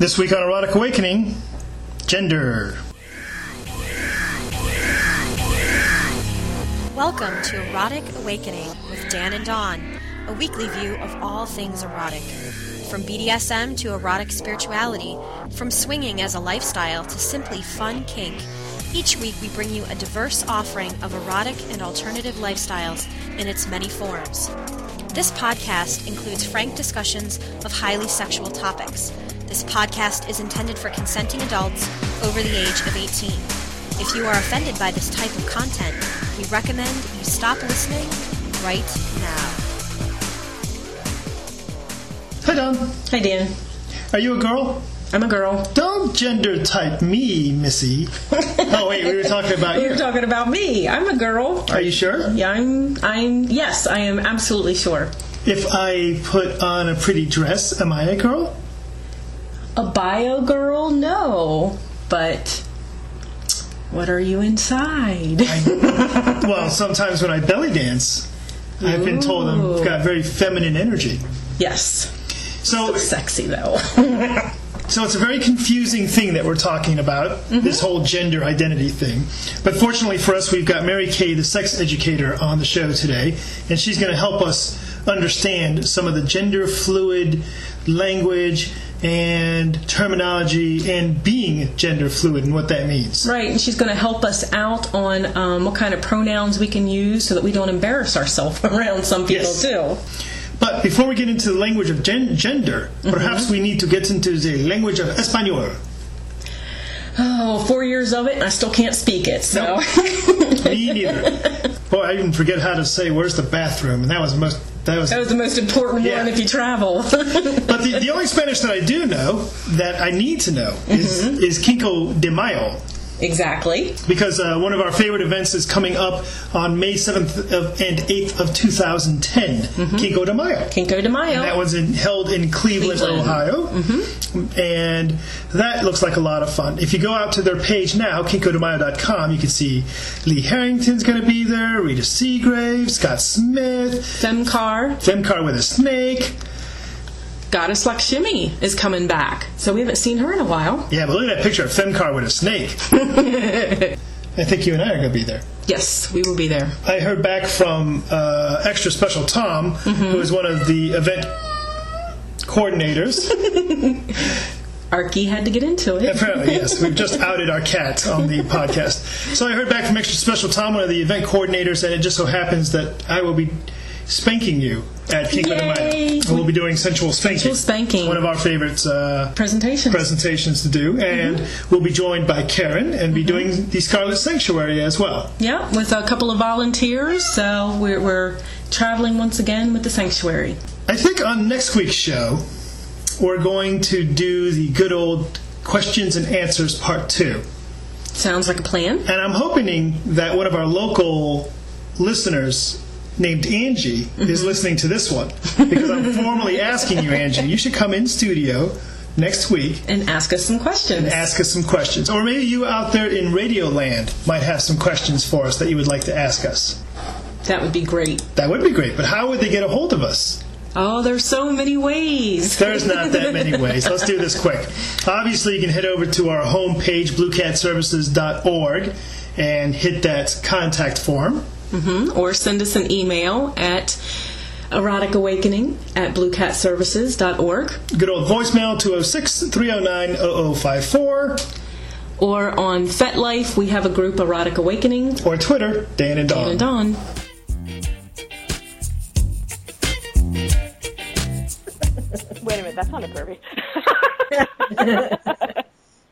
This week on Erotic Awakening, gender. Welcome to Erotic Awakening with Dan and Dawn, a weekly view of all things erotic. From BDSM to erotic spirituality, from swinging as a lifestyle to simply fun kink, each week we bring you a diverse offering of erotic and alternative lifestyles in its many forms. This podcast includes frank discussions of highly sexual topics. This podcast is intended for consenting adults over the age of 18. If you are offended by this type of content, we recommend you stop listening right now. Hi, Dawn. Hi, Dan. Are you a girl? I'm a girl. Don't gender type me, Missy. oh, wait, we were talking about you. We you. were talking about me. I'm a girl. Are you sure? Yeah, I'm. I'm. Yes, I am absolutely sure. If I put on a pretty dress, am I a girl? A bio girl, no. But what are you inside? Well, sometimes when I belly dance, I've been told I've got very feminine energy. yes. So, Sexy though. so it's a very confusing thing that we're talking about, mm-hmm. this whole gender identity thing. But fortunately for us, we've got Mary Kay, the sex educator, on the show today, and she's going to help us understand some of the gender fluid language and terminology and being gender fluid and what that means. right, and she's going to help us out on um, what kind of pronouns we can use so that we don't embarrass ourselves around some people Yes. too. But before we get into the language of gen- gender, perhaps we need to get into the language of Espanol. Oh, four years of it, and I still can't speak it. So. Me neither. Boy, I even forget how to say "Where's the bathroom," and that was most. That was. That was the most important Yeah. one if you travel. But the, the only Spanish that I do know that I need to know is, mm-hmm. is Cinco de Mayo exactly. because uh, one of our favorite events is coming up on May seventh of, and eighth of two thousand ten. Cinco de Mayo. Cinco de Mayo. That was in, held in Cleveland, Cleveland. Ohio. And that looks like a lot of fun. If you go out to their page now, kinkodemayo.com, you can see Lee Harrington's going to be there, Rita Seagrave, Scott Smith, Femcar, Femcar with a snake. Goddess Lakshmi is coming back. So we haven't seen her in a while. Yeah, but look at that picture of Femcar with a snake. I think you and I are going to be there. Yes, we will be there. I heard back from uh, Extra Special Tom, who is one of the event coordinators. Arky had to get into it. Apparently, yes. We've just outed our cat on the podcast. So I heard back from Extra Special Tom, one of the event coordinators, and it just so happens that I will be spanking you at Cinco de Mayo. And we'll be doing sensual spanking. Sensual spanking. One of our favorite uh, Presentation. presentations to do. Mm-hmm. And we'll be joined by Karen and be mm-hmm. doing the Scarlet Sanctuary as well. yeah, with a couple of volunteers. So we're, we're traveling once again with the sanctuary. I think on next week's show, we're going to do the good old questions and answers part two. Sounds like a plan. And I'm hoping that one of our local listeners named Angie is listening to this one because I'm formally asking you, Angie, you should come in studio next week And ask us some questions. and ask us some questions. Or maybe you out there in Radio Land might have some questions for us that you would like to ask us. That would be great. That would be great, but how would they get a hold of us? Oh, there's so many ways. There's not that many ways. Let's do this quick. Obviously, you can head over to our homepage, bluecatservices.org, and hit that contact form. Hmm Or send us an email at eroticawakening at bluecatservices.org Good old voicemail 206 309 0054 or on FetLife we have a group Erotic Awakening or Twitter, Dan and Dawn. and Dawn. Wait a minute, that sounded pervy.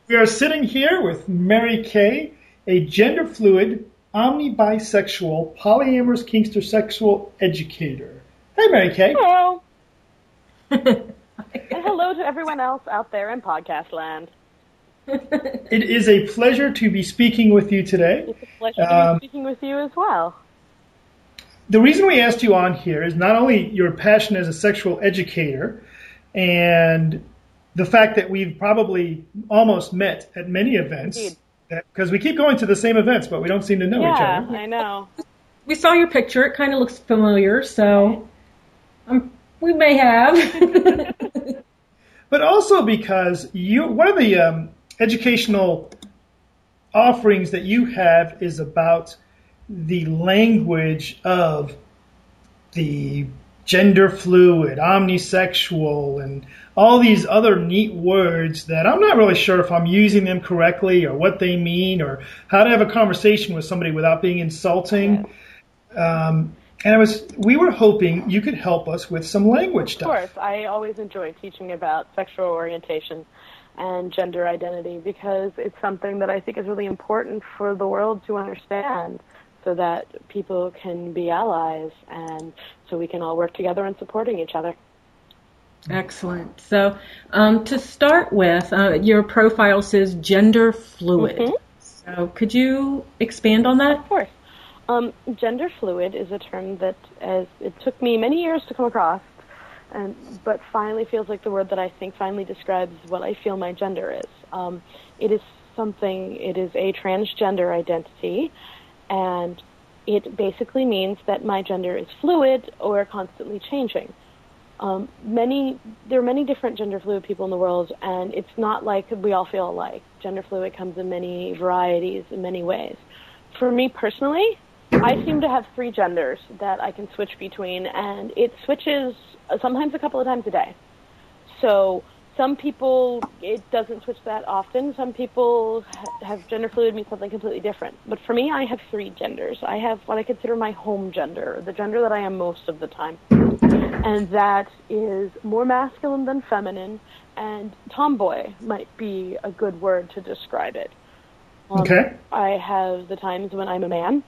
We are sitting here with Mary Kay, a gender fluid, omni bisexual, polyamorous kinkster sexual educator. Hey, Mary Kay. hello. and hello to everyone else out there in podcast land. It is a pleasure to be speaking with you today. It's a pleasure to Um, be speaking with you as well. The reason we asked you on here is not only your passion as a sexual educator and the fact that we've probably almost met at many events. Indeed. Because we keep going to the same events, but we don't seem to know each other. Yeah, other. I know. we saw your picture. It kind of looks familiar, so um, we may have. but also because you one of the um, educational offerings that you have is about the language of the gender fluid, omnisexual, and all these other neat words that I'm not really sure if I'm using them correctly or what they mean or how to have a conversation with somebody without being insulting. Um, and I was, we were hoping you could help us with some language stuff. Of course, I always enjoy teaching about sexual orientation and gender identity because it's something that I think is really important for the world to understand so that people can be allies and so we can all work together in supporting each other. Excellent. So, um, to start with, uh, your profile says gender fluid. Mm-hmm. So, could you expand on that? Of course. Um, gender fluid is a term that, as it took me many years to come across, and but finally feels like the word that I think finally describes what I feel my gender is. Um, it is something. It is a transgender identity, and it basically means that my gender is fluid or constantly changing. Um, many there are many different gender fluid people in the world, and it's not like we all feel alike. Gender fluid comes in many varieties, in many ways. For me personally, I seem to have three genders that I can switch between, and it switches sometimes a couple of times a day. So some people it doesn't switch that often. Some people have gender fluid mean something completely different. But for me, I have three genders. I have what I consider my home gender, the gender that I am most of the time, and that is more masculine than feminine. And tomboy might be a good word to describe it. Um, okay. I have the times when I'm a man,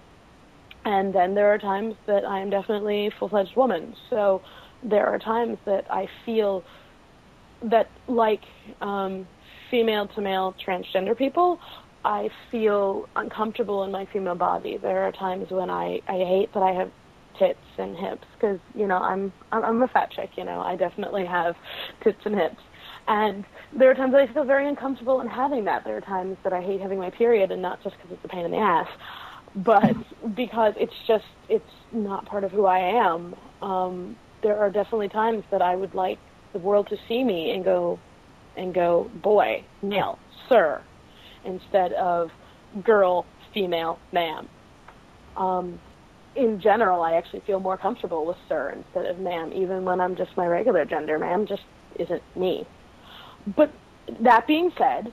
and then there are times that I'm definitely full-fledged woman. So there are times that I feel that like um, female to male transgender people, I feel uncomfortable in my female body. There are times when I, I hate that I have tits and hips because you know I'm I'm a fat chick. You know I definitely have tits and hips, and there are times that I feel very uncomfortable in having that. There are times that I hate having my period, and not just because it's a pain in the ass, but because it's just it's not part of who I am. Um, there are definitely times that I would like the world to see me and go and go boy, male, sir, instead of girl, female, ma'am. Um, in general, I actually feel more comfortable with sir instead of ma'am, even when I'm just my regular gender. Ma'am just isn't me. But that being said,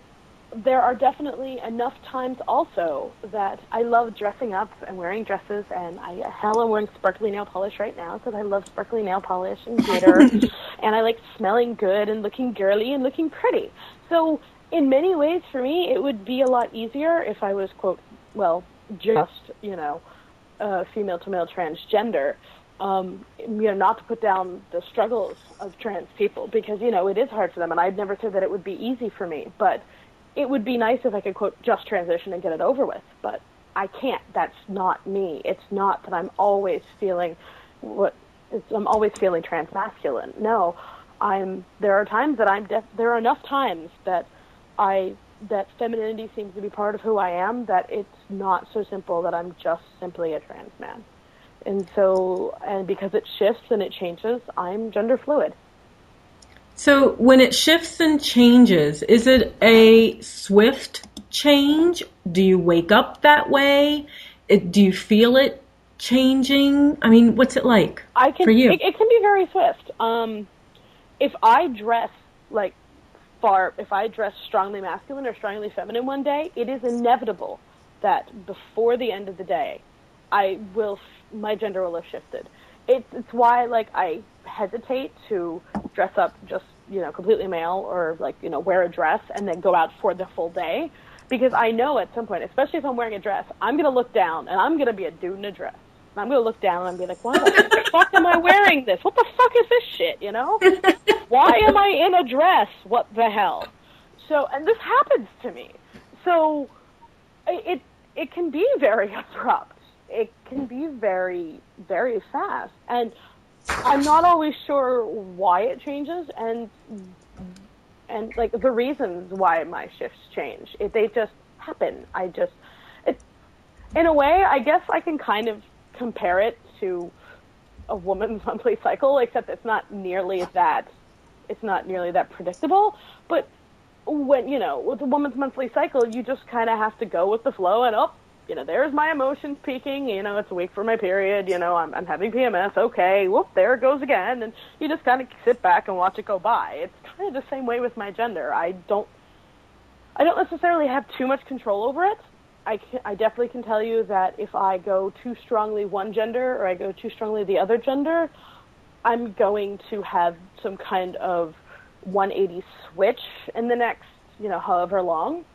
there are definitely enough times also that I love dressing up and wearing dresses, and I hell I'm wearing sparkly nail polish right now because I love sparkly nail polish and glitter, and I like smelling good and looking girly and looking pretty. So in many ways, for me, it would be a lot easier if I was quote well just you know uh, female to male transgender. Um, you know, not to put down the struggles of trans people because you know it is hard for them, and I'd never said that it would be easy for me, but it would be nice if I could quote just transition and get it over with, but I can't. That's not me. It's not that I'm always feeling what I'm always feeling transmasculine. No, I'm. There are times that I'm. Def, there are enough times that I that femininity seems to be part of who I am. That it's not so simple that I'm just simply a trans man. And so, and because it shifts and it changes, I'm gender fluid. So when it shifts and changes, is it a swift change? Do you wake up that way? It, do you feel it changing? I mean, what's it like I can, for you? It, it can be very swift. Um, if I dress like far, if I dress strongly masculine or strongly feminine one day, it is inevitable that before the end of the day, I will, my gender will have shifted. It's, it's why like I hesitate to dress up just you know completely male or like you know wear a dress and then go out for the full day because I know at some point, especially if I'm wearing a dress, I'm gonna look down and I'm gonna be a dude in a dress. And I'm gonna look down and be like, why the fuck am I wearing this? What the fuck is this shit? You know? Why am I in a dress? What the hell? So, and this happens to me. So, it it can be very abrupt. It can be very very fast, and I'm not always sure why it changes and and like the reasons why my shifts change. It, they just happen. I just it in a way, I guess I can kind of compare it to a woman's monthly cycle, except it's not nearly that it's not nearly that predictable. But when you know with a woman's monthly cycle, you just kind of have to go with the flow and oh, you know, there's my emotions peaking. You know, it's a week for my period. You know, I'm, I'm having PMS. Okay, whoop, there it goes again. And you just kind of sit back and watch it go by. It's kind of the same way with my gender. I don't, I don't necessarily have too much control over it. I, can, I definitely can tell you that if I go too strongly one gender or I go too strongly the other gender, I'm going to have some kind of 180 switch in the next, you know, however long.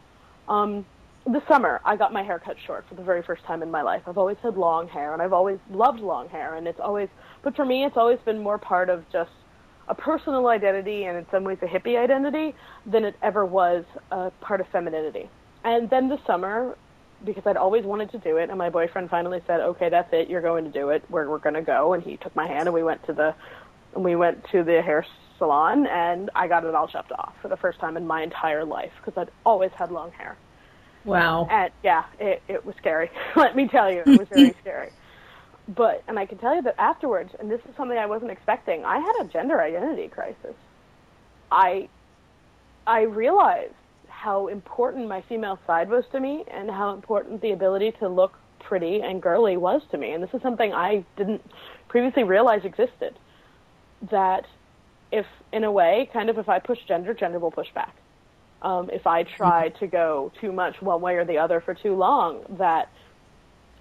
Um, this summer, I got my hair cut short for the very first time in my life. I've always had long hair, and I've always loved long hair, and it's always, but for me, it's always been more part of just a personal identity and in some ways a hippie identity than it ever was a part of femininity. And then this summer, because I'd always wanted to do it, and my boyfriend finally said, "Okay, that's it. You're going to do it. We're we're going to go." And he took my hand, and we went to the, we went to the hair salon, and I got it all chopped off for the first time in my entire life because I'd always had long hair. Wow. And yeah, it, it was scary. Let me tell you, it was very scary. But, and I can tell you that afterwards, and this is something I wasn't expecting, I had a gender identity crisis. I, I realized how important my female side was to me and how important the ability to look pretty and girly was to me. And this is something I didn't previously realize existed. That if, in a way, kind of if I push gender, gender will push back um, if I try to go too much one way or the other for too long, that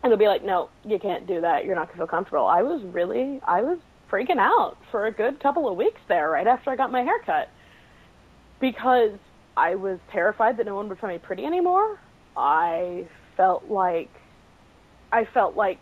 and they'll be like, no, you can't do that. You're not gonna feel comfortable. I was really, I was freaking out for a good couple of weeks there, right after I got my hair cut, because I was terrified that no one would find me pretty anymore. I felt like, I felt like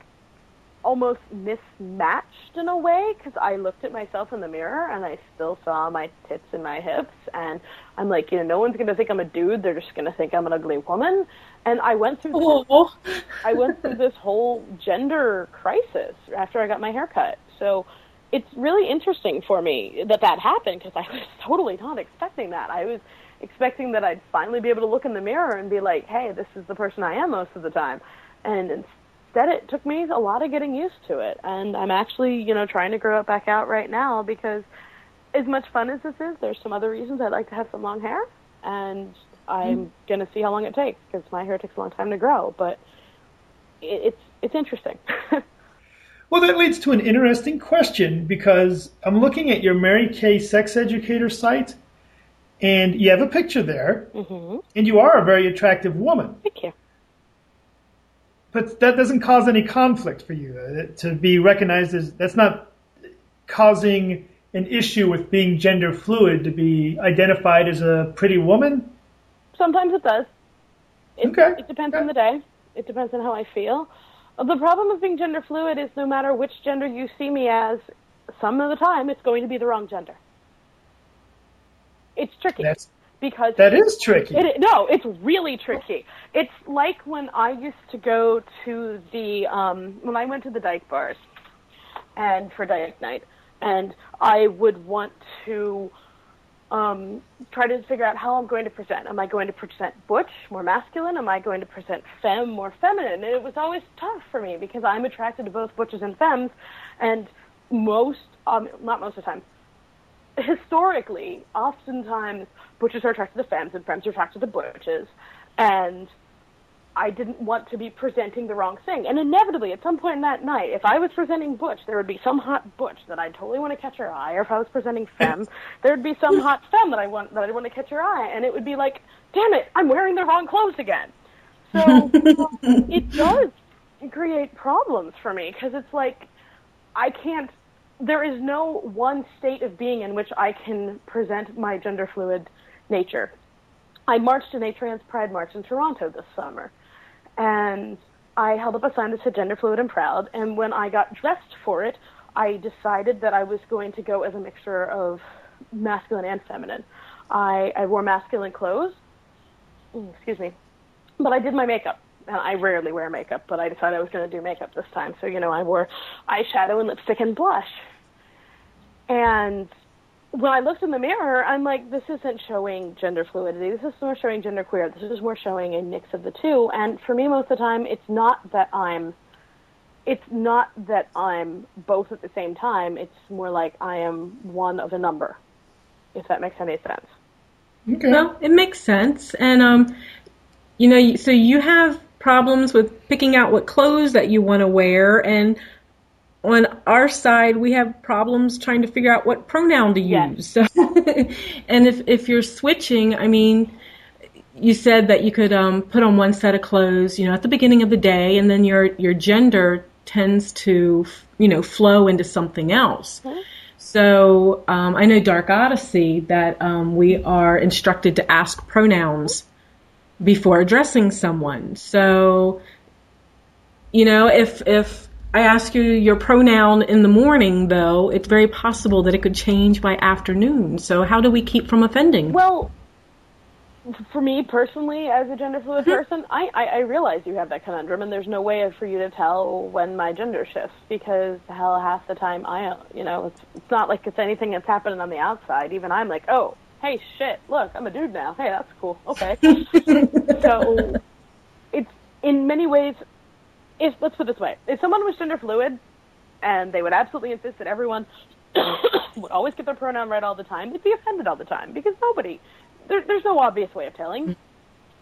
almost mismatched in a way because I looked at myself in the mirror and I still saw my tits and my hips and I'm like, you know, no one's gonna think I'm a dude. They're just gonna think I'm an ugly woman. And I went through this, I went through this whole gender crisis after I got my hair cut. So it's really interesting for me that that happened because I was totally not expecting that. I was expecting that I'd finally be able to look in the mirror and be like, hey, this is the person I am most of the time. And instead it took me a lot of getting used to it. And i'm actually you know trying to grow it back out right now because as much fun as this is there's some other reasons i'd like to have some long hair. And i'm mm. going to see how long it takes because my hair takes a long time to grow. But it, it's it's interesting. Well that leads to an interesting question because i'm looking at your mary kay sex educator site and you have a picture there. Mm-hmm. and you are a very attractive woman. Thank you but that doesn't cause any conflict for you uh, to be recognized as that's not causing an issue with being gender fluid to be identified as a pretty woman. Sometimes it does. It, okay. It depends okay. on the day. It depends on how I feel. The problem with being gender fluid is no matter which gender you see me as, some of the time it's going to be the wrong gender. It's tricky. That's because that is tricky. It, no, it's really tricky. It's like when I used to go to the um, when I went to the Dyke bars and for Dyke night, and I would want to um, try to figure out how I'm going to present. Am I going to present butch, more masculine? Am I going to present femme, more feminine? And it was always tough for me because I'm attracted to both butches and femmes, and most, um, not most of the time, historically, oftentimes butchers are attracted to femmes and femmes are attracted to butches, and I didn't want to be presenting the wrong thing. And inevitably, at some point in that night, if I was presenting butch, there would be some hot butch that I'd totally want to catch her eye. Or if I was presenting femme, there would be some hot femme that I want that I'd want to catch her eye. And it would be like, damn it, I'm wearing the wrong clothes again. So it does create problems for me because it's like I can't there is no one state of being in which I can present my gender fluid nature. I marched in a trans pride march in Toronto this summer, and I held up a sign that said gender fluid and proud. And when I got dressed for it, I decided that I was going to go as a mixture of masculine and feminine. I, I wore masculine clothes, mm, excuse me, but I did my makeup. And I rarely wear makeup, but I decided I was going to do makeup this time. So, you know, I wore eyeshadow and lipstick and blush. And when I looked in the mirror, I'm like, this isn't showing gender fluidity. This is more showing gender queer. This is more showing a mix of the two. And for me, most of the time, it's not that I'm, it's not that I'm both at the same time. It's more like I am one of a number. if that makes any sense. Okay. Well, it makes sense, and um, you know, so you have problems with picking out what clothes that you want to wear, and on our side, we have problems trying to figure out what pronoun to use. Yes. So, and if if you're switching, I mean, you said that you could um, put on one set of clothes, you know, at the beginning of the day, and then your your gender tends to, you know, flow into something else. So um, I know Dark Odyssey that um, we are instructed to ask pronouns before addressing someone. So, you know, if if I ask you your pronoun in the morning, though, it's very possible that it could change by afternoon. So how do we keep from offending? Well, for me personally, as a gender fluid hmm. person, I, I, I realize you have that conundrum, and there's no way for you to tell when my gender shifts because hell, half the time I, you know, it's it's not like it's anything that's happening on the outside. Even I'm like, oh, hey, shit, look, I'm a dude now. Hey, that's cool. Okay. so it's in many ways. If let's put it this way, if someone was gender fluid, and they would absolutely insist that everyone would always get their pronoun right all the time, they'd be offended all the time because nobody there, there's no obvious way of telling.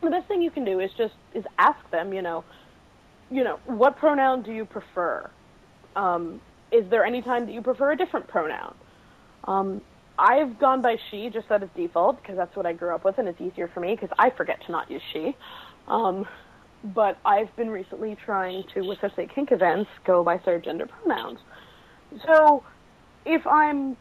The best thing you can do is just is ask them, you know, you know, what pronoun do you prefer? Um, is there any time that you prefer a different pronoun? Um, I've gone by she just out of default because that's what I grew up with, and it's easier for me because I forget to not use she. Um, but I've been recently trying to, especially at kink events, go by third gender pronouns. So if I'm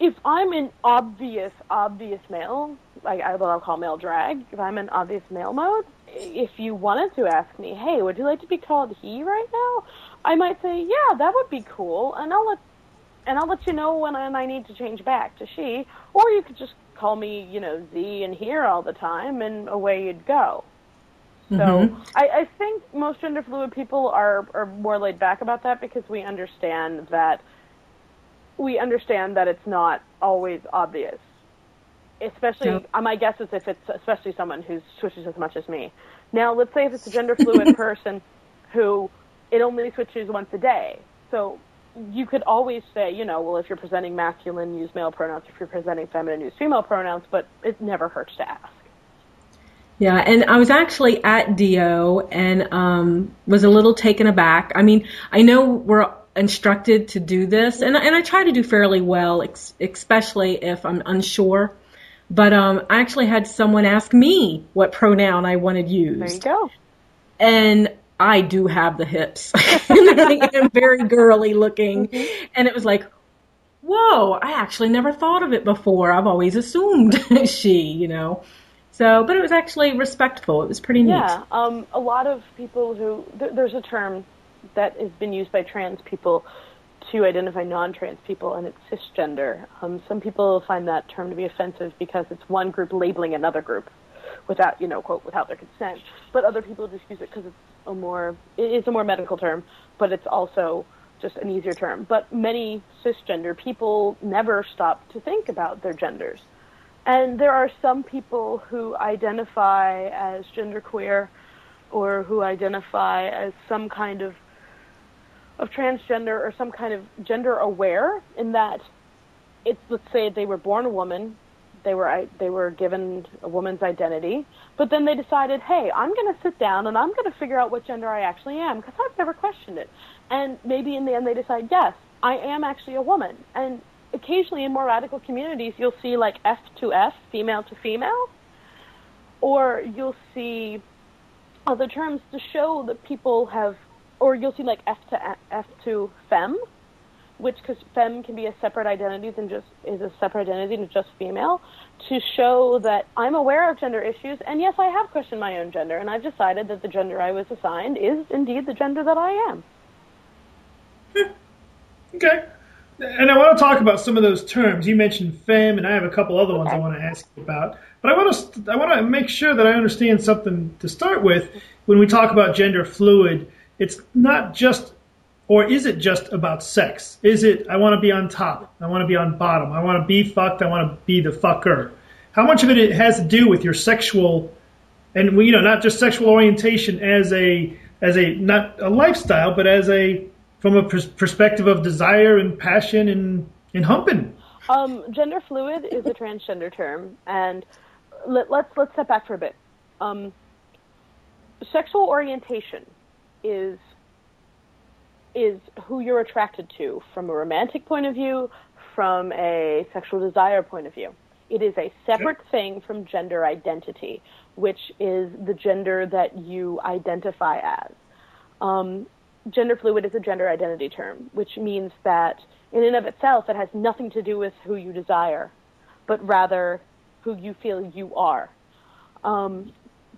if I'm an obvious, obvious male, like I, I'll call male drag, if I'm in obvious male mode, if you wanted to ask me, hey, would you like to be called he right now? I might say, yeah, that would be cool, and I'll let and I'll let you know when I need to change back to she, or you could just call me, you know, Z and here all the time, and away you'd go. So I, I think most gender fluid people are are more laid back about that because we understand that we understand that it's not always obvious. Especially, Yep. uh, my guess is if it's especially someone who switches as much as me. Now, let's say if it's a gender fluid person who it only switches once a day. So you could always say, you know, well, if you're presenting masculine, use male pronouns. If you're presenting feminine, use female pronouns. But it never hurts to ask. Yeah, and I was actually at DO and um, was a little taken aback. I mean, I know we're instructed to do this, and and I try to do fairly well, ex- especially if I'm unsure. But um, I actually had someone ask me what pronoun I wanted used. There you go. and I do have the hips. I am very girly looking. And it was like, whoa, I actually never thought of it before. I've always assumed she, you know. So, but it was actually respectful. It was pretty neat. Yeah, um, a lot of people who th- there's a term that has been used by trans people to identify non-trans people, and it's cisgender. Um, some people find that term to be offensive because it's one group labeling another group without, you know, quote, without their consent. But other people just use it because it's a more, it is a more medical term, but it's also just an easier term. But many cisgender people never stop to think about their genders. And there are some people who identify as genderqueer or who identify as some kind of of transgender or some kind of gender aware in that it's let's say they were born a woman, they were they were given a woman's identity, but then they decided, "Hey, I'm going to sit down and I'm going to figure out what gender I actually am because I've never questioned it." And maybe in the end they decide, "Yes, I am actually a woman." And occasionally in more radical communities, you'll see like F to F, female to female, or you'll see other terms to show that people have, or you'll see like F to F to femme, which because femme can be a separate identity than just is a separate identity than just female, to show that I'm aware of gender issues, and yes, I have questioned my own gender, and I've decided that the gender I was assigned is indeed the gender that I am. Okay. And I want to talk about some of those terms. You mentioned femme, and I have a couple other ones I want to ask you about. But I want to I want to make sure that I understand something to start with. When we talk about gender fluid, it's not just, or is it just about sex? Is it I want to be on top, I want to be on bottom, I want to be fucked, I want to be the fucker? How much of it it has to do with your sexual, and you know, not just sexual orientation as a as a not a lifestyle, but as a from a pers- perspective of desire and passion and and humping. Um, gender fluid is a transgender term, and let, let's let's step back for a bit. Um, sexual orientation is is who you're attracted to from a romantic point of view, from a sexual desire point of view. It is a separate thing from gender identity, which is the gender that you identify as. Um, gender fluid is a gender identity term, which means that in and of itself, it has nothing to do with who you desire, but rather who you feel you are. Um,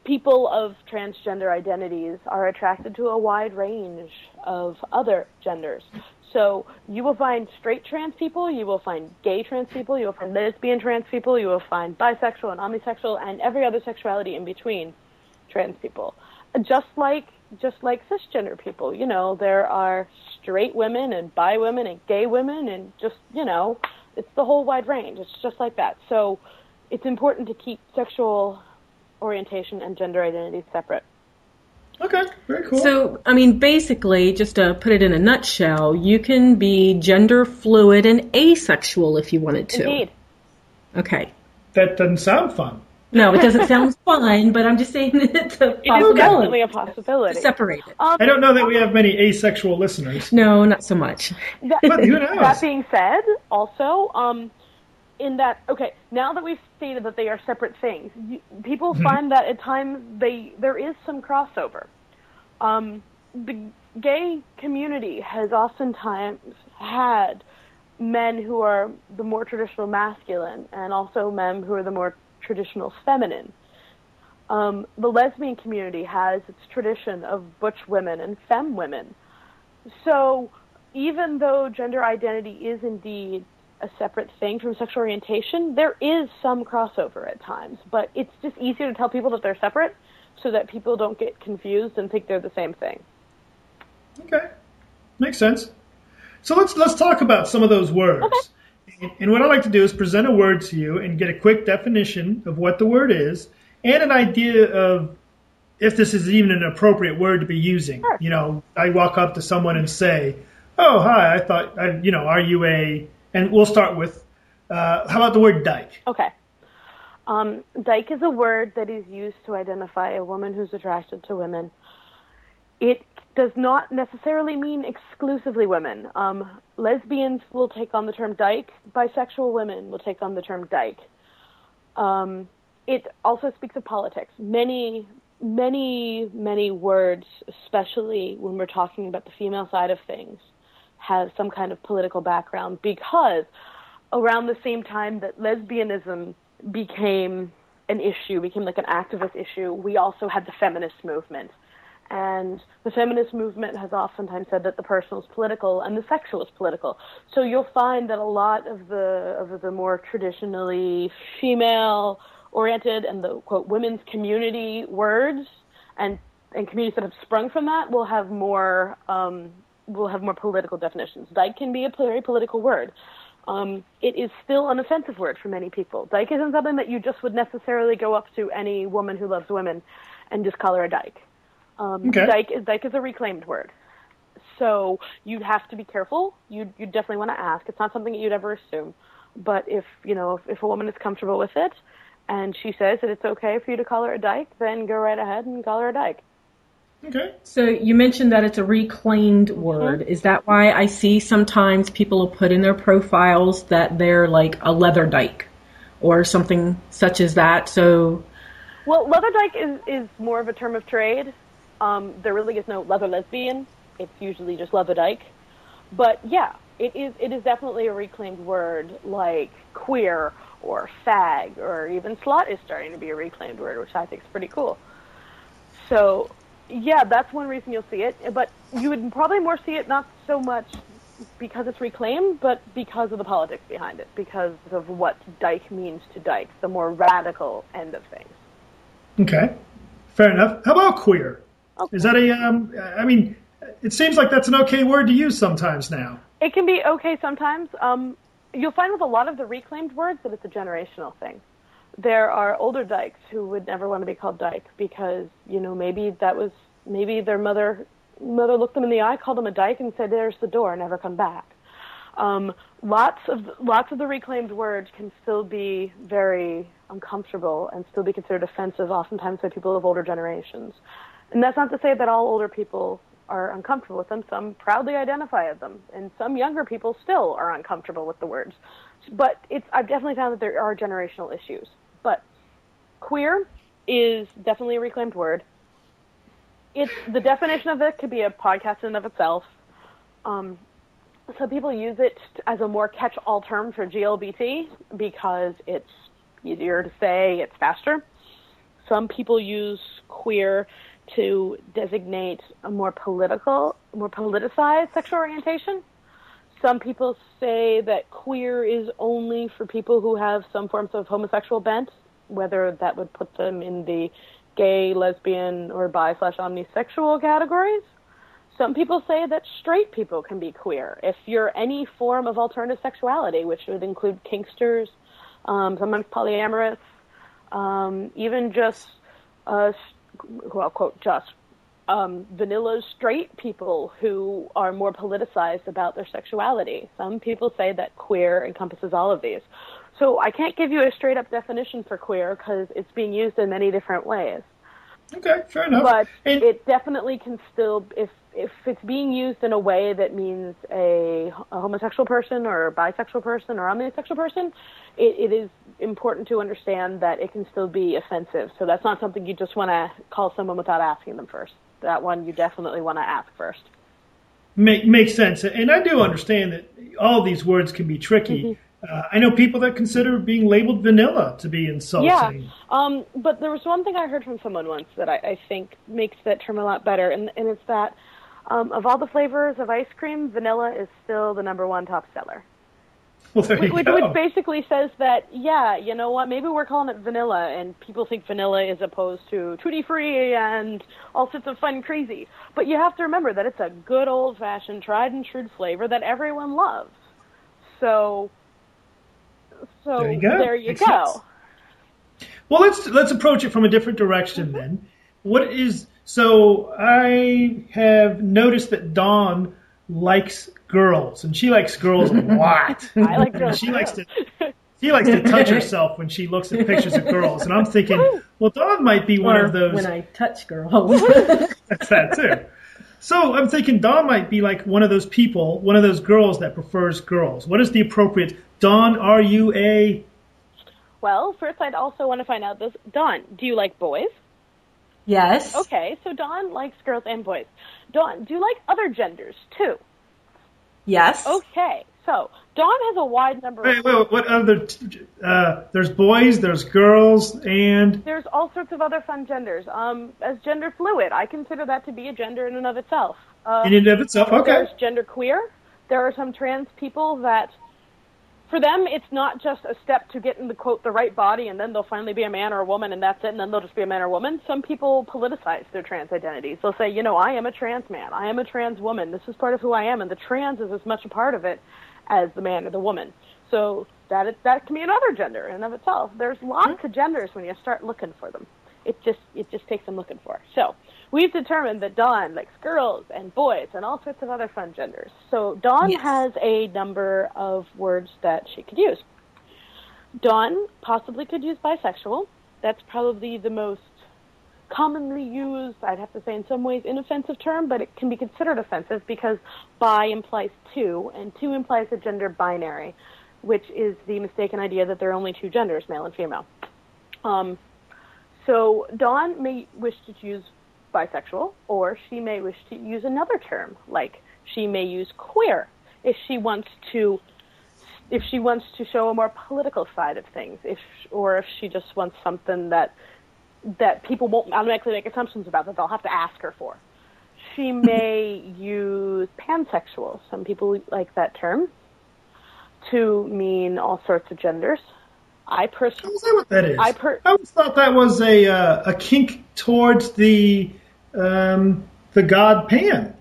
people of transgender identities are attracted to a wide range of other genders. So you will find straight trans people, you will find gay trans people, you will find lesbian trans people, you will find bisexual and omnisexual and every other sexuality in between trans people. Just like just like cisgender people, you know, there are straight women and bi women and gay women and just, you know, it's the whole wide range. It's just like that. So it's important to keep sexual orientation and gender identity separate. Okay, very cool. So, I mean, basically, just to put it in a nutshell, you can be gender fluid and asexual if you wanted to. Indeed. Okay. that doesn't sound fun. No, it doesn't sound fun, but I'm just saying that it's a possibility. It is definitely a possibility. Separate it. Um, I don't know that we have many asexual listeners. No, not so much. That, But who knows? that being said, also, um, in that, okay, now that we've stated that they are separate things, you, people Mm-hmm. find that at times they there is some crossover. Um, the gay community has oftentimes had men who are the more traditional masculine and also men who are the more traditional feminine. Um, the lesbian community has its tradition of butch women and femme women. So even though gender identity is indeed a separate thing from sexual orientation, there is some crossover at times, but it's just easier to tell people that they're separate so that people don't get confused and think they're the same thing. Okay, makes sense. So let's let's talk about some of those words. And, and what I like to do is present a word to you and get a quick definition of what the word is and an idea of if this is even an appropriate word to be using. Sure. You know, I walk up to someone and say, "Oh, hi. I thought, I, you know, are you a?" And we'll start with, uh, how about the word dyke? Okay. Um, dyke is a word that is used to identify a woman who's attracted to women. It does not necessarily mean exclusively women. Um, lesbians will take on the term dyke. Bisexual women will take on the term dyke. Um, it also speaks of politics. Many, many, many words, especially when we're talking about the female side of things, have some kind of political background because around the same time that lesbianism became an issue, became like an activist issue, we also had the feminist movement. And the feminist movement has oftentimes said that the personal is political and the sexual is political. So you'll find that a lot of the of the more traditionally female oriented and the quote women's community words and and communities that have sprung from that will have more um, will have more political definitions. Dyke can be a very political word. Um, it is still an offensive word for many people. Dyke isn't something that you just would necessarily go up to any woman who loves women and just call her a dyke. Um, Okay. Dyke is dyke is a reclaimed word, so you'd have to be careful. You you definitely want to ask. It's not something that you'd ever assume, but if you know if, if a woman is comfortable with it, and she says that it's okay for you to call her a dyke, then go right ahead and call her a dyke. Okay. So you mentioned that it's a reclaimed word. Is that why I see sometimes people will put in their profiles that they're like a leather dyke or something such as that? So Well, leather dyke is, is more of a term of trade. Um, there really is no leather lesbian. It's usually just leather dyke. But yeah, it is it is definitely a reclaimed word like queer or fag or even slut is starting to be a reclaimed word, which I think is pretty cool. So yeah, that's one reason you'll see it. But you would probably more see it not so much because it's reclaimed, but because of the politics behind it, because of what dyke means to dyke, the more radical end of things. Okay. Fair enough. How about queer? Is that a? Um, I mean, it seems like that's an okay word to use sometimes now. It can be okay sometimes. Um, you'll find with a lot of the reclaimed words that it's a generational thing. There are older dykes who would never want to be called dyke because you know maybe that was maybe their mother mother looked them in the eye, called them a dyke, and said, "There's the door, never come back." Um, lots of lots of the reclaimed words can still be very uncomfortable and still be considered offensive, oftentimes by people of older generations. And that's not to say that all older people are uncomfortable with them. Some proudly identify with them, and some younger people still are uncomfortable with the words. But it's I've definitely found that there are generational issues. But queer is definitely a reclaimed word. It's the definition of it could be a podcast in and of itself. Um, some people use it as a more catch-all term for GLBT because it's easier to say, it's faster. Some people use queer to designate a more political, more politicized sexual orientation. Some people say that queer is only for people who have some forms of homosexual bent, whether that would put them in the gay, lesbian, or bi slash omnisexual categories. Some people say that straight people can be queer if you're any form of alternative sexuality, which would include kinksters, um, sometimes polyamorous, um, even just, uh, well, quote, just um, vanilla straight people who are more politicized about their sexuality. Some people say that queer encompasses all of these. So I can't give you a straight up definition for queer because it's being used in many different ways. Okay, fair enough. But and, it definitely can still, if if it's being used in a way that means a, a homosexual person or a bisexual person or omnisexual person, it, it is important to understand that it can still be offensive. So that's not something you just want to call someone without asking them first. That one you definitely want to ask first. Make, makes sense. And I do understand that all these words can be tricky. Mm-hmm. Uh, I know people that consider being labeled vanilla to be insulting. Yeah, um, but there was one thing I heard from someone once that I, I think makes that term a lot better, and, and it's that um, of all the flavors of ice cream, vanilla is still the number one top seller. Well, which, which basically says that, yeah, you know what, maybe we're calling it vanilla, and people think vanilla is opposed to tutti frutti and all sorts of fun crazy. But you have to remember that it's a good old fashioned, tried and true flavor that everyone loves. So, so there you go. There you Makes go. Sense. Well, let's let's approach it from a different direction then. What is so? I have noticed that Dawn likes girls, and she likes girls a lot. I like girls. she likes to she likes to touch herself when she looks at pictures of girls, and I'm thinking, well, Dawn might be one Or of those. when I touch girls. That's that too. So I'm thinking Dawn might be like one of those people, one of those girls that prefers girls. What is the appropriate Dawn? Are you a Well, first I'd also want to find out this. Dawn, do you like boys? yes. Okay, so Dawn likes girls and boys. Dawn, do you like other genders too? Yes. Okay, so Dawn has a wide number wait, of. wait, wait, what other? Uh, there's boys, there's girls, and There's all sorts of other fun genders. Um, as gender fluid, I consider that to be a gender in and of itself. Uh, in and of itself. Okay. There's gender queer. There are some trans people that, for them, it's not just a step to get in the quote the right body, and then they'll finally be a man or a woman, and that's it, and then they'll just be a man or a woman. Some people politicize their trans identities. They'll say, you know, I am a trans man, I am a trans woman. This is part of who I am, and the trans is as much a part of it as the man or the woman. So that is, that can be another gender in and of itself. There's lots mm-hmm. of genders when you start looking for them. It just it just takes some looking for. So we've determined that Dawn likes girls and boys and all sorts of other fun genders. So Dawn Yes. has a number of words that she could use. Dawn possibly could use bisexual. That's probably the most commonly used, I'd have to say in some ways, inoffensive term, but it can be considered offensive because bi implies two, and two implies a gender binary, which is the mistaken idea that there are only two genders, male and female. Um, so Dawn may wish to choose bisexual, or she may wish to use another term, like she may use queer if she wants to if she wants to show a more political side of things, if or if she just wants something that that people won't automatically make assumptions about that they'll have to ask her for. She may use pansexual. Some people like that term to mean all sorts of genders. I personally Is what that is? I per- I always thought that was a uh, a kink towards the um, the god Pan,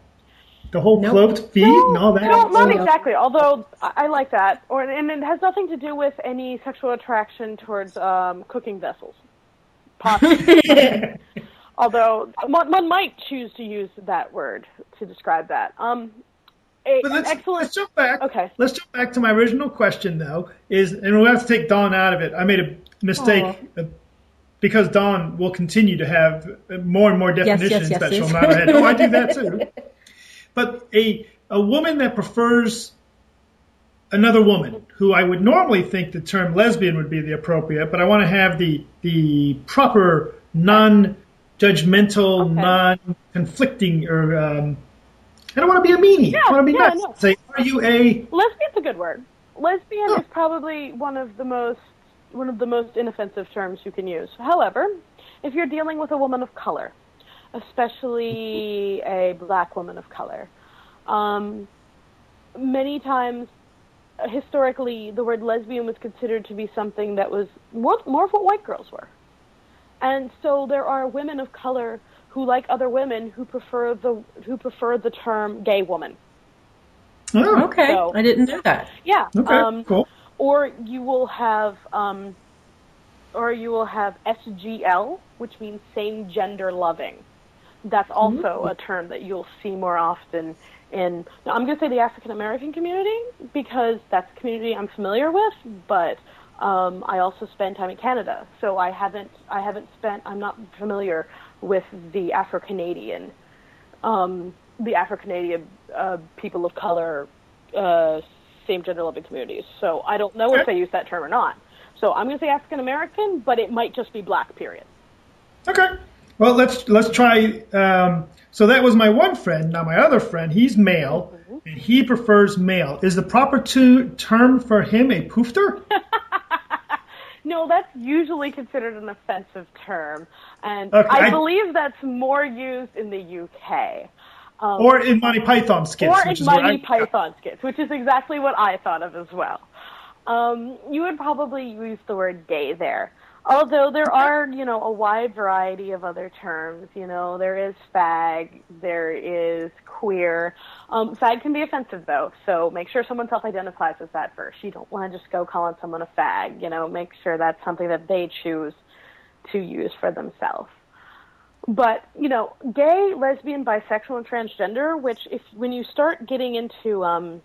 the whole Nope. clothed feet and all that. No, not exactly. Although I I like that, or and it has nothing to do with any sexual attraction towards um, cooking vessels. Possibly. Although one, one might choose to use that word to describe that. Um, a, But let's, excellent. let's jump back. Okay. Let's jump back to my original question, though. Is and we'll have to take Dawn out of it. I made a mistake uh, because Dawn will continue to have uh, more and more yes, definitions yes, that she'll yes. nod her head. Oh, I do that too. But a a woman that prefers another woman, who I would normally think the term lesbian would be the appropriate, but I want to have the the proper non-judgmental, Okay. non-conflicting, or um, I don't want to be a meanie. I want to be yeah, nice. no. Say, are you a Lesbian's a good word. Lesbian Oh. is probably one of the most one of the most inoffensive terms you can use. However, if you're dealing with a woman of color, especially a black woman of color, um, many times historically the word lesbian was considered to be something that was more, more of what white girls were. And so there are women of color who like other women who prefer the who prefer the term gay woman. oh, Okay, So- I didn't know that. Yeah. okay, um, cool. or you will have um, or you will have SGL, which means same gender loving. That's also a term that you'll see more often in. Now, I'm going to say the African American community because that's the community I'm familiar with, but um, I also spend time in Canada, so I haven't I haven't spent I'm not familiar with the Afro Canadian um, the Afro Canadian uh, people of color uh, same gender loving communities. So I don't know if they use that term or not. So I'm going to say African American, but it might just be black. Period. Okay. Well, let's let's try. Um, so that was my one friend. Now my other friend, he's male, Mm-hmm. and he prefers male. Is the proper to, term for him a poofter? No, that's usually considered an offensive term, and Okay, I, I- believe that's more used in the UK. Um, or in Monty Python skits? or which in is Monty Python skits, which is exactly what I thought of as well. Um, you would probably use the word gay there. Although there are, you know, a wide variety of other terms. You know, there is fag, there is queer. Um, fag can be offensive though, so make sure someone self-identifies as that first. You don't want to just go calling someone a fag. You know, make sure that's something that they choose to use for themselves but you know gay lesbian bisexual and transgender which if when you start getting into um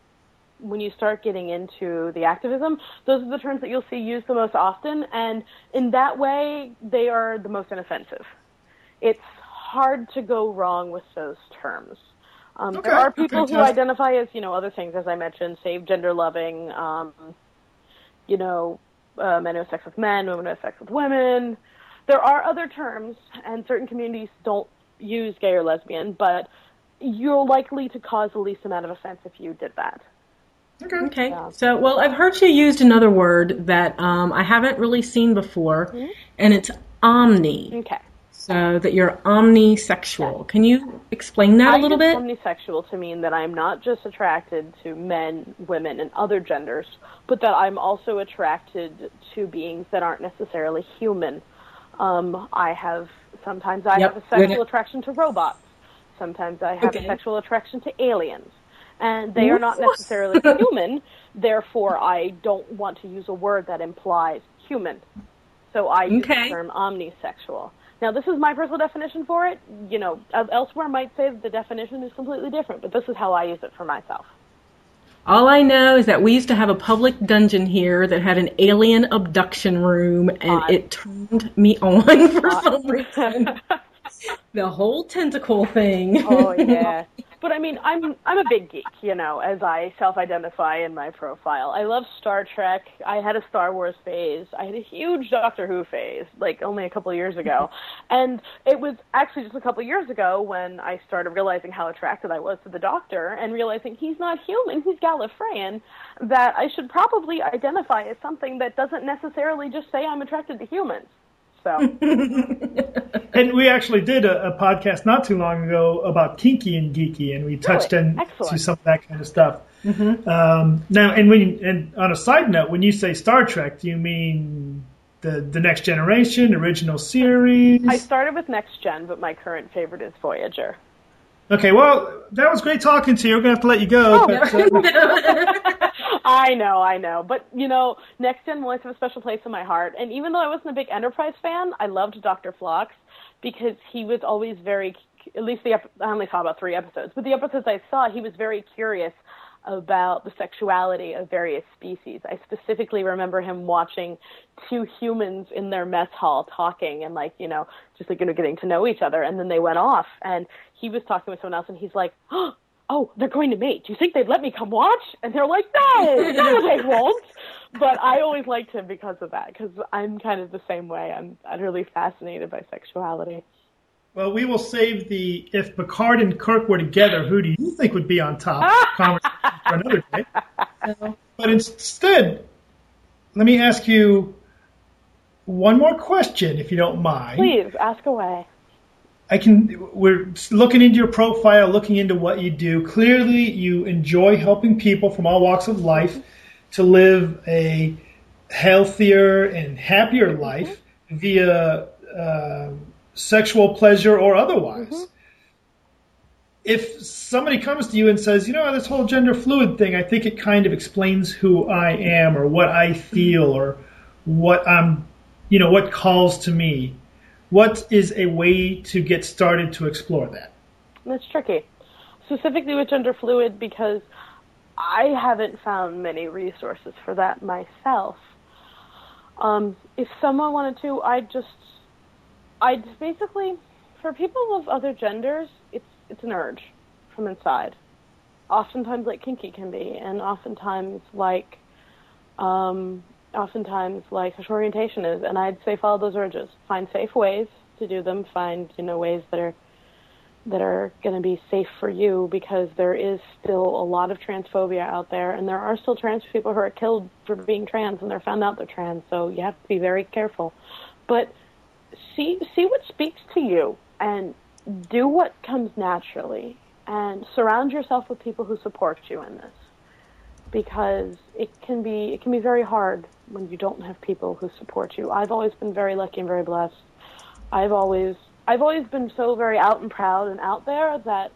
when you start getting into the activism those are the terms that you'll see used the most often. And in that way they are the most inoffensive. It's hard to go wrong with those terms. Um, Okay, there are people okay, who identify as you know other things as i mentioned same gender loving um, you know, uh, men who have sex with men, women who have sex with women. There are other terms, and certain communities don't use gay or lesbian, but you're likely to cause the least amount of offense if you did that. Okay. Okay. Yeah. So, well, I've heard you used another word that um, I haven't really seen before, and it's omni. Okay. So that you're omnisexual. Can you explain that I a little use bit? omnisexual to mean that I'm not just attracted to men, women, and other genders, but that I'm also attracted to beings that aren't necessarily human. Um, I have sometimes I Yep. have a sexual When- attraction to robots. Sometimes I have Okay. a sexual attraction to aliens, and they are not necessarily human. Therefore, I don't want to use a word that implies human. So I use Okay. the term omnisexual. Now, this is my personal definition for it. You know, el- elsewhere might say that the definition is completely different, but this is how I use it for myself. All I know is that we used to have a public dungeon here that had an alien abduction room, and Hot. it turned me on for Hot. some reason. the whole tentacle thing. Oh yeah. But I mean, I'm I'm a big geek, you know, as I self-identify in my profile. I love Star Trek. I had a Star Wars phase. I had a huge Doctor Who phase, like only a couple of years ago. And it was actually just a couple of years ago when I started realizing how attracted I was to the Doctor and realizing he's not human, he's Gallifreyan, that I should probably identify as something that doesn't necessarily just say I'm attracted to humans. So, And we actually did a, a podcast not too long ago about kinky and geeky, and we touched Really? on to some of that kind of stuff. Um, now, and when and on a side note, when you say Star Trek, do you mean the the Next Generation, original series? I started with Next Gen, but my current favorite is Voyager. Okay, well, that was great talking to you. We're gonna have to let you go. Oh, but, uh, I know, I know. But, you know, Next Gen will always have a special place in my heart. And even though I wasn't a big Enterprise fan, I loved Dr. Phlox because he was always very at least the I only saw about three episodes, but the episodes I saw, he was very curious about the sexuality of various species. I specifically remember him watching two humans in their mess hall talking and like, you know, just like you know getting to know each other and then they went off and he was talking with someone else and he's like, "Oh, oh they're going to mate. Do you think they'd let me come watch?" And they're like, "No, no, they won't." But I always liked him because of that because I'm kind of the same way. I'm utterly fascinated by sexuality. Well, we will save the if Picard and Kirk were together, who do you think would be on top? for another day. But instead, let me ask you one more question, if you don't mind. Please ask away. I can. We're looking into your profile, looking into what you do. Clearly, you enjoy helping people from all walks of life to live a healthier and happier life via uh, sexual pleasure or otherwise. If somebody comes to you and says, you know, this whole gender fluid thing, I think it kind of explains who I am or what I feel or what I'm, you know, what calls to me. What is a way to get started to explore that? That's tricky, specifically with gender fluid because I haven't found many resources for that myself. Um, if someone wanted to, I'd just, I'd basically, for people of other genders, it's it's an urge from inside. Oftentimes, like kinky can be, and oftentimes, like, um, oftentimes, like sexual orientation is. And I'd say follow those urges. Find safe ways to do them. Find you know ways that are that are going to be safe for you because there is still a lot of transphobia out there, and there are still trans people who are killed for being trans, and they're found out they're trans. So you have to be very careful. But see see what speaks to you, and do what comes naturally, and surround yourself with people who support you in this, because it can be it can be very hard when you don't have people who support you. I've always been very lucky and very blessed. I've always I've always been so very out and proud and out there that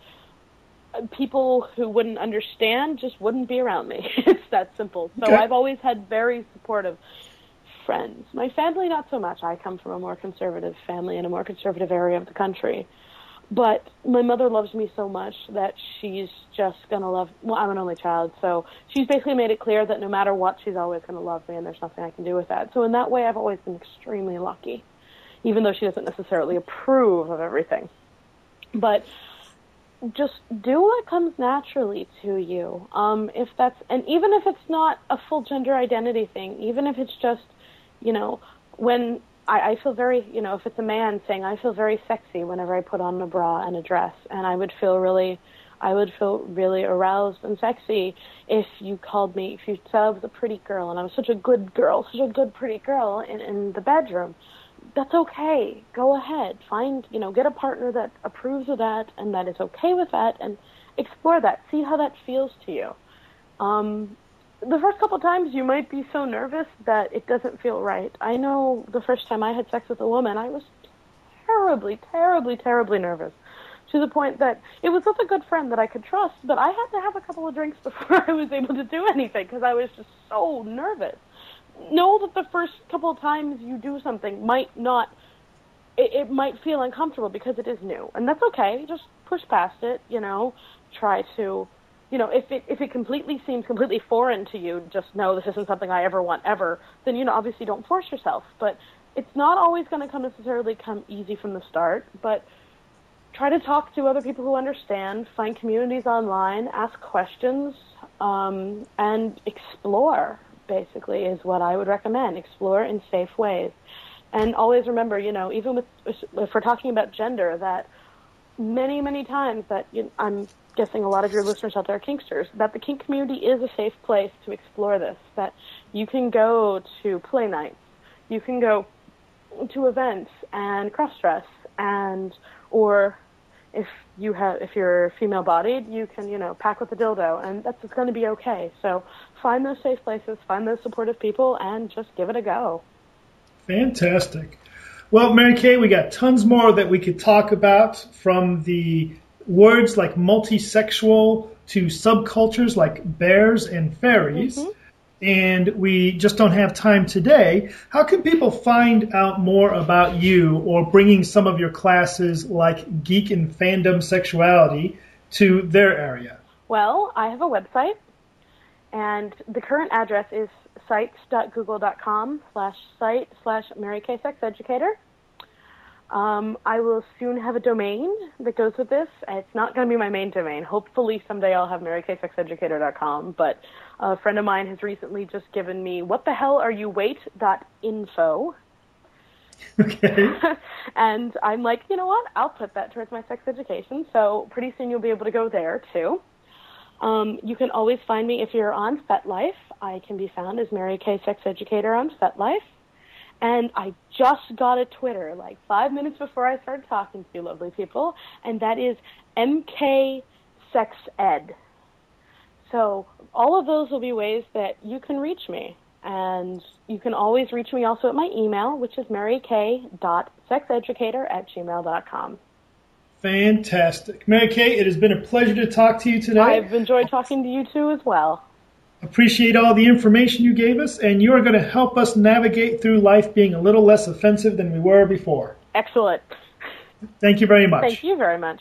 people who wouldn't understand just wouldn't be around me. it's that simple. So Okay. I've always had very supportive friends. My family, not so much. I come from a more conservative family in a more conservative area of the country. But my mother loves me so much that she's just gonna love. Well, I'm an only child, so she's basically made it clear that no matter what, she's always gonna love me, and there's nothing I can do with that. So in that way, I've always been extremely lucky, even though she doesn't necessarily approve of everything. But just do what comes naturally to you. Um, if that's and even if it's not a full gender identity thing, even if it's just, you know, when I, I feel very, you know, if it's a man saying I feel very sexy whenever I put on a bra and a dress, and I would feel really, I would feel really aroused and sexy if you called me, if you said I was a pretty girl and I was such a good girl, such a good pretty girl in, in the bedroom that's okay. Go ahead. Find, you know, get a partner that approves of that and that is okay with that and explore that. See how that feels to you. Um, the first couple times you might be so nervous that it doesn't feel right. I know the first time I had sex with a woman, I was terribly, terribly, terribly nervous. To the point that it was with a good friend that I could trust, but I had to have a couple of drinks before I was able to do anything because I was just so nervous know that the first couple of times you do something might not it, it might feel uncomfortable because it is new and that's okay just push past it you know try to you know if it if it completely seems completely foreign to you just know this isn't something i ever want ever then you know obviously don't force yourself but it's not always going to come necessarily come easy from the start but try to talk to other people who understand find communities online ask questions um, and explore basically is what I would recommend. Explore in safe ways. And always remember, you know, even with if we're talking about gender, that many, many times that you I'm guessing a lot of your listeners out there are kinksters, that the kink community is a safe place to explore this. That you can go to play nights, you can go to events and cross dress, and or if you have if you're female bodied, you can you know pack with a dildo, and that's going to be okay. So find those safe places, find those supportive people, and just give it a go. Fantastic. Well, Mary Kay, we got tons more that we could talk about from the words like multisexual to subcultures like bears and fairies. Mm-hmm. and we just don't have time today, how can people find out more about you or bringing some of your classes like Geek and Fandom Sexuality to their area? Well, I have a website, and the current address is sites.google.com slash site slash Mary Sex Educator. Um, I will soon have a domain that goes with this. It's not going to be my main domain. Hopefully someday I'll have marykaysexeducator.com, but a friend of mine has recently just given me what the hell are you wait.info. Okay. and I'm like, you know what? I'll put that towards my sex education. So pretty soon you'll be able to go there too. Um, you can always find me if you're on FetLife. I can be found as Mary Kay Sex Educator on FetLife. And I just got a Twitter like five minutes before I started talking to you, lovely people, and that is MK Sex Ed. So all of those will be ways that you can reach me. And you can always reach me also at my email, which is maryk.sexeducator at gmail.com. Fantastic. Mary Kay, it has been a pleasure to talk to you today. I've enjoyed talking to you too as well. Appreciate all the information you gave us, and you are going to help us navigate through life being a little less offensive than we were before. Excellent. Thank you very much. Thank you very much.